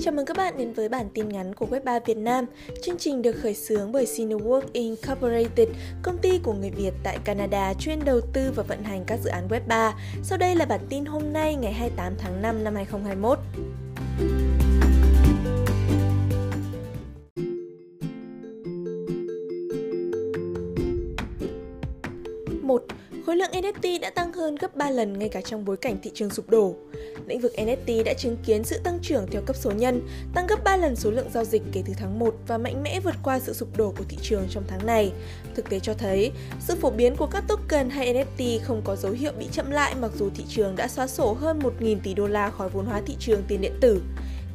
Chào mừng các bạn đến với bản tin ngắn của Web3 Việt Nam. Chương trình được khởi xướng bởi Cinework Incorporated, công ty của người Việt tại Canada chuyên đầu tư và vận hành các dự án Web3. Sau đây là bản tin hôm nay ngày 28 tháng 5 năm 2021. Lượng NFT đã tăng hơn gấp 3 lần ngay cả trong bối cảnh thị trường sụp đổ. Lĩnh vực NFT đã chứng kiến sự tăng trưởng theo cấp số nhân, tăng gấp 3 lần số lượng giao dịch kể từ tháng 1 và mạnh mẽ vượt qua sự sụp đổ của thị trường trong tháng này. Thực tế cho thấy, sự phổ biến của các token hay NFT không có dấu hiệu bị chậm lại mặc dù thị trường đã xóa sổ hơn 1.000 tỷ đô la khỏi vốn hóa thị trường tiền điện tử.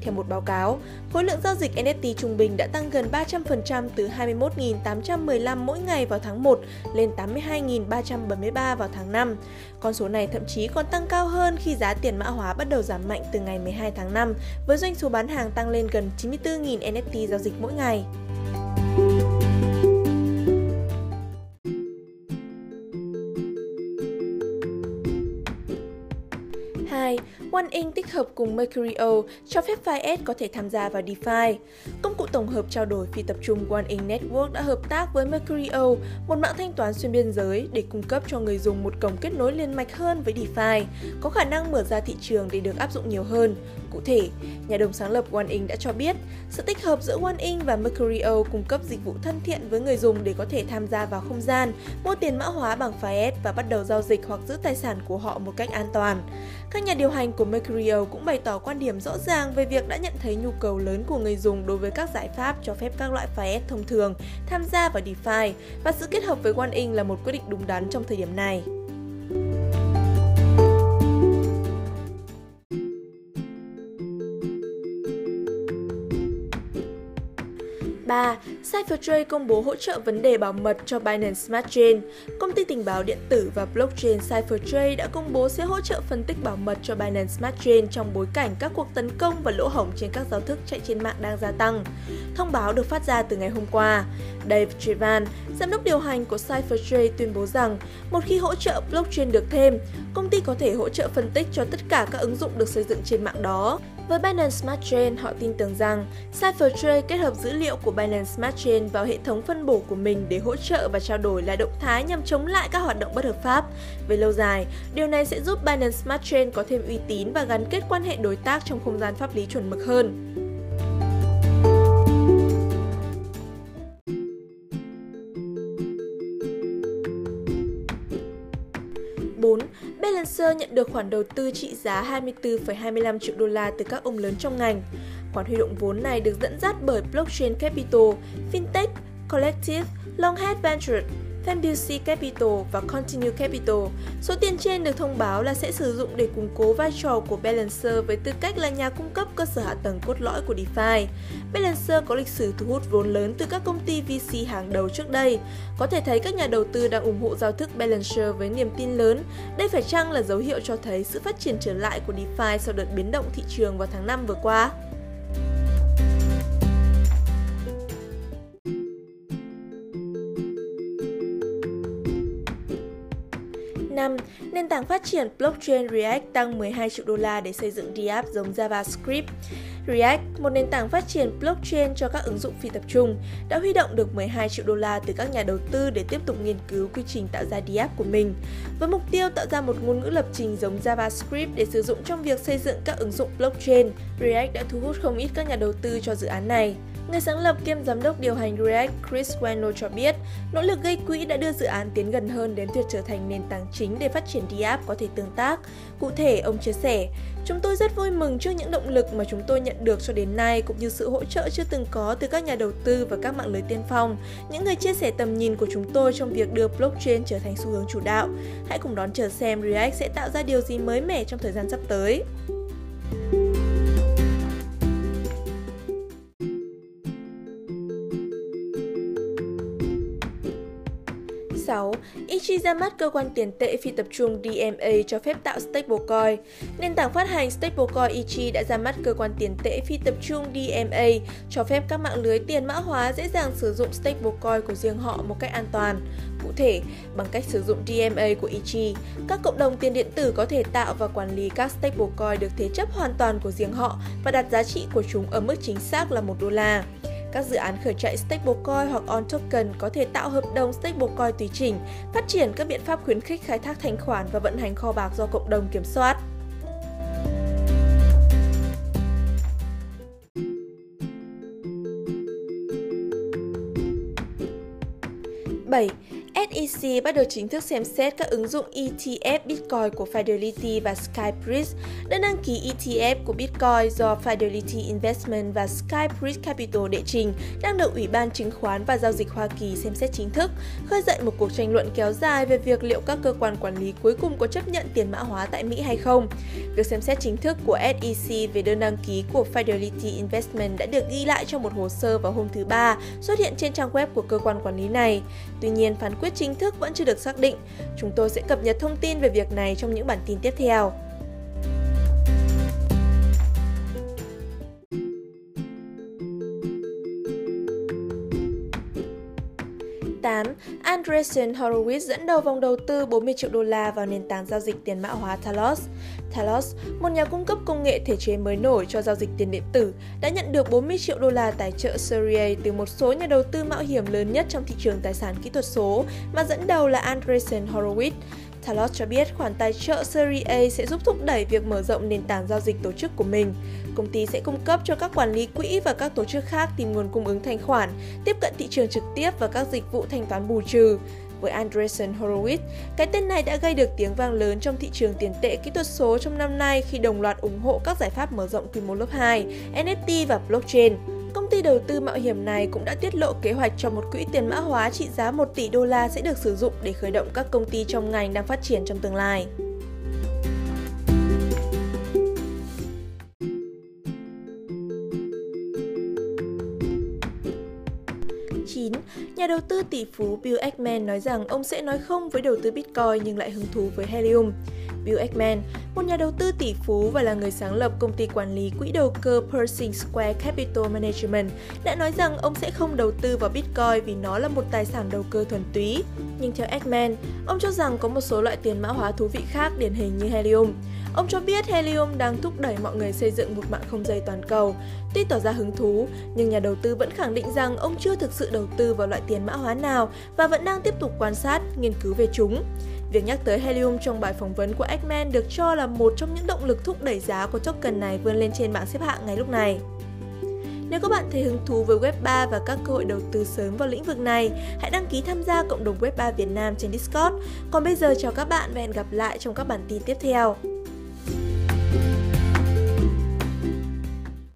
Theo một báo cáo, khối lượng giao dịch NFT trung bình đã tăng gần 300% từ 21.815 mỗi ngày vào tháng 1 lên 82.373 vào tháng 5. Con số này thậm chí còn tăng cao hơn khi giá tiền mã hóa bắt đầu giảm mạnh từ ngày 12 tháng 5, với doanh số bán hàng tăng lên gần 94.000 NFT giao dịch mỗi ngày. 2. OneInk tích hợp cùng Mercurio cho phép FiS có thể tham gia vào DeFi. Công cụ tổng hợp trao đổi phi tập trung OneInk Network đã hợp tác với Mercurio, một mạng thanh toán xuyên biên giới để cung cấp cho người dùng một cổng kết nối liên mạch hơn với DeFi, có khả năng mở ra thị trường để được áp dụng nhiều hơn. Cụ thể, nhà đồng sáng lập OneInk đã cho biết, sự tích hợp giữa OneInk và Mercurio cung cấp dịch vụ thân thiện với người dùng để có thể tham gia vào không gian, mua tiền mã hóa bằng FiS và bắt đầu giao dịch hoặc giữ tài sản của họ một cách an toàn. Các nhà điều hành của Mercurio cũng bày tỏ quan điểm rõ ràng về việc đã nhận thấy nhu cầu lớn của người dùng đối với các giải pháp cho phép các loại File thông thường, tham gia vào DeFi và sự kết hợp với OneInk là một quyết định đúng đắn trong thời điểm này. 3. CipherTrade công bố hỗ trợ vấn đề bảo mật cho Binance Smart Chain. Công ty tình báo điện tử và blockchain CipherTrade đã công bố sẽ hỗ trợ phân tích bảo mật cho Binance Smart Chain trong bối cảnh các cuộc tấn công và lỗ hổng trên các giao thức chạy trên mạng đang gia tăng. Thông báo được phát ra từ ngày hôm qua. Dave Trivan, giám đốc điều hành của CipherTrade tuyên bố rằng một khi hỗ trợ blockchain được thêm, công ty có thể hỗ trợ phân tích cho tất cả các ứng dụng được xây dựng trên mạng đó. Với Binance Smart Chain, họ tin tưởng rằng CipherTrade kết hợp dữ liệu của Binance Smart blockchain vào hệ thống phân bổ của mình để hỗ trợ và trao đổi là động thái nhằm chống lại các hoạt động bất hợp pháp. Về lâu dài, điều này sẽ giúp Binance Smart Chain có thêm uy tín và gắn kết quan hệ đối tác trong không gian pháp lý chuẩn mực hơn. Balancer nhận được khoản đầu tư trị giá 24,25 triệu đô la từ các ông lớn trong ngành. Khoản huy động vốn này được dẫn dắt bởi Blockchain Capital, Fintech, Collective, Longhead Ventures, Fanbucy Capital và Continue Capital. Số tiền trên được thông báo là sẽ sử dụng để củng cố vai trò của Balancer với tư cách là nhà cung cấp cơ sở hạ tầng cốt lõi của DeFi. Balancer có lịch sử thu hút vốn lớn từ các công ty VC hàng đầu trước đây. Có thể thấy các nhà đầu tư đang ủng hộ giao thức Balancer với niềm tin lớn. Đây phải chăng là dấu hiệu cho thấy sự phát triển trở lại của DeFi sau đợt biến động thị trường vào tháng 5 vừa qua? Năm, nền tảng phát triển blockchain React tăng 12 triệu đô la để xây dựng DApp giống JavaScript. React, một nền tảng phát triển blockchain cho các ứng dụng phi tập trung, đã huy động được 12 triệu đô la từ các nhà đầu tư để tiếp tục nghiên cứu quy trình tạo ra DApp của mình. Với mục tiêu tạo ra một ngôn ngữ lập trình giống JavaScript để sử dụng trong việc xây dựng các ứng dụng blockchain, React đã thu hút không ít các nhà đầu tư cho dự án này. Người sáng lập kiêm giám đốc điều hành React Chris Wendell cho biết, nỗ lực gây quỹ đã đưa dự án tiến gần hơn đến việc trở thành nền tảng chính để phát triển DApp có thể tương tác. Cụ thể, ông chia sẻ, Chúng tôi rất vui mừng trước những động lực mà chúng tôi nhận được cho đến nay cũng như sự hỗ trợ chưa từng có từ các nhà đầu tư và các mạng lưới tiên phong, những người chia sẻ tầm nhìn của chúng tôi trong việc đưa blockchain trở thành xu hướng chủ đạo. Hãy cùng đón chờ xem React sẽ tạo ra điều gì mới mẻ trong thời gian sắp tới. Ichi ra mắt cơ quan tiền tệ phi tập trung DMA cho phép tạo stablecoin. Nền tảng phát hành stablecoin Ichi đã ra mắt cơ quan tiền tệ phi tập trung DMA cho phép các mạng lưới tiền mã hóa dễ dàng sử dụng stablecoin của riêng họ một cách an toàn. Cụ thể, bằng cách sử dụng DMA của Ichi, các cộng đồng tiền điện tử có thể tạo và quản lý các stablecoin được thế chấp hoàn toàn của riêng họ và đặt giá trị của chúng ở mức chính xác là 1 đô la. Các dự án khởi chạy stablecoin hoặc on token có thể tạo hợp đồng stablecoin tùy chỉnh, phát triển các biện pháp khuyến khích khai thác thanh khoản và vận hành kho bạc do cộng đồng kiểm soát. bảy SEC bắt đầu chính thức xem xét các ứng dụng ETF Bitcoin của Fidelity và Skybridge. Đơn đăng ký ETF của Bitcoin do Fidelity Investment và Skybridge Capital đệ trình đang được Ủy ban Chứng khoán và Giao dịch Hoa Kỳ xem xét chính thức, khơi dậy một cuộc tranh luận kéo dài về việc liệu các cơ quan quản lý cuối cùng có chấp nhận tiền mã hóa tại Mỹ hay không. Việc xem xét chính thức của SEC về đơn đăng ký của Fidelity Investment đã được ghi lại trong một hồ sơ vào hôm thứ Ba, xuất hiện trên trang web của cơ quan quản lý này. Tuy nhiên, phán quyết chính thức vẫn chưa được xác định. Chúng tôi sẽ cập nhật thông tin về việc này trong những bản tin tiếp theo. Andreessen Horowitz dẫn đầu vòng đầu tư 40 triệu đô la vào nền tảng giao dịch tiền mã hóa Talos. Talos, một nhà cung cấp công nghệ thể chế mới nổi cho giao dịch tiền điện tử, đã nhận được 40 triệu đô la tài trợ Series A từ một số nhà đầu tư mạo hiểm lớn nhất trong thị trường tài sản kỹ thuật số, mà dẫn đầu là Andreessen Horowitz. Talos cho biết khoản tài trợ Series A sẽ giúp thúc đẩy việc mở rộng nền tảng giao dịch tổ chức của mình. Công ty sẽ cung cấp cho các quản lý quỹ và các tổ chức khác tìm nguồn cung ứng thanh khoản, tiếp cận thị trường trực tiếp và các dịch vụ thanh toán bù trừ. Với Andreessen Horowitz, cái tên này đã gây được tiếng vang lớn trong thị trường tiền tệ kỹ thuật số trong năm nay khi đồng loạt ủng hộ các giải pháp mở rộng quy mô lớp 2, NFT và blockchain. Công ty đầu tư mạo hiểm này cũng đã tiết lộ kế hoạch cho một quỹ tiền mã hóa trị giá 1 tỷ đô la sẽ được sử dụng để khởi động các công ty trong ngành đang phát triển trong tương lai. 2019, nhà đầu tư tỷ phú Bill Ackman nói rằng ông sẽ nói không với đầu tư Bitcoin nhưng lại hứng thú với Helium. Bill Ackman, một nhà đầu tư tỷ phú và là người sáng lập công ty quản lý quỹ đầu cơ Pershing Square Capital Management, đã nói rằng ông sẽ không đầu tư vào Bitcoin vì nó là một tài sản đầu cơ thuần túy. Nhưng theo Ackman, ông cho rằng có một số loại tiền mã hóa thú vị khác điển hình như Helium. Ông cho biết Helium đang thúc đẩy mọi người xây dựng một mạng không dây toàn cầu. Tuy tỏ ra hứng thú, nhưng nhà đầu tư vẫn khẳng định rằng ông chưa thực sự đầu tư vào loại tiền mã hóa nào và vẫn đang tiếp tục quan sát, nghiên cứu về chúng. Việc nhắc tới Helium trong bài phỏng vấn của Eggman được cho là một trong những động lực thúc đẩy giá của token này vươn lên trên bảng xếp hạng ngay lúc này. Nếu các bạn thấy hứng thú với Web3 và các cơ hội đầu tư sớm vào lĩnh vực này, hãy đăng ký tham gia cộng đồng Web3 Việt Nam trên Discord. Còn bây giờ chào các bạn và hẹn gặp lại trong các bản tin tiếp theo.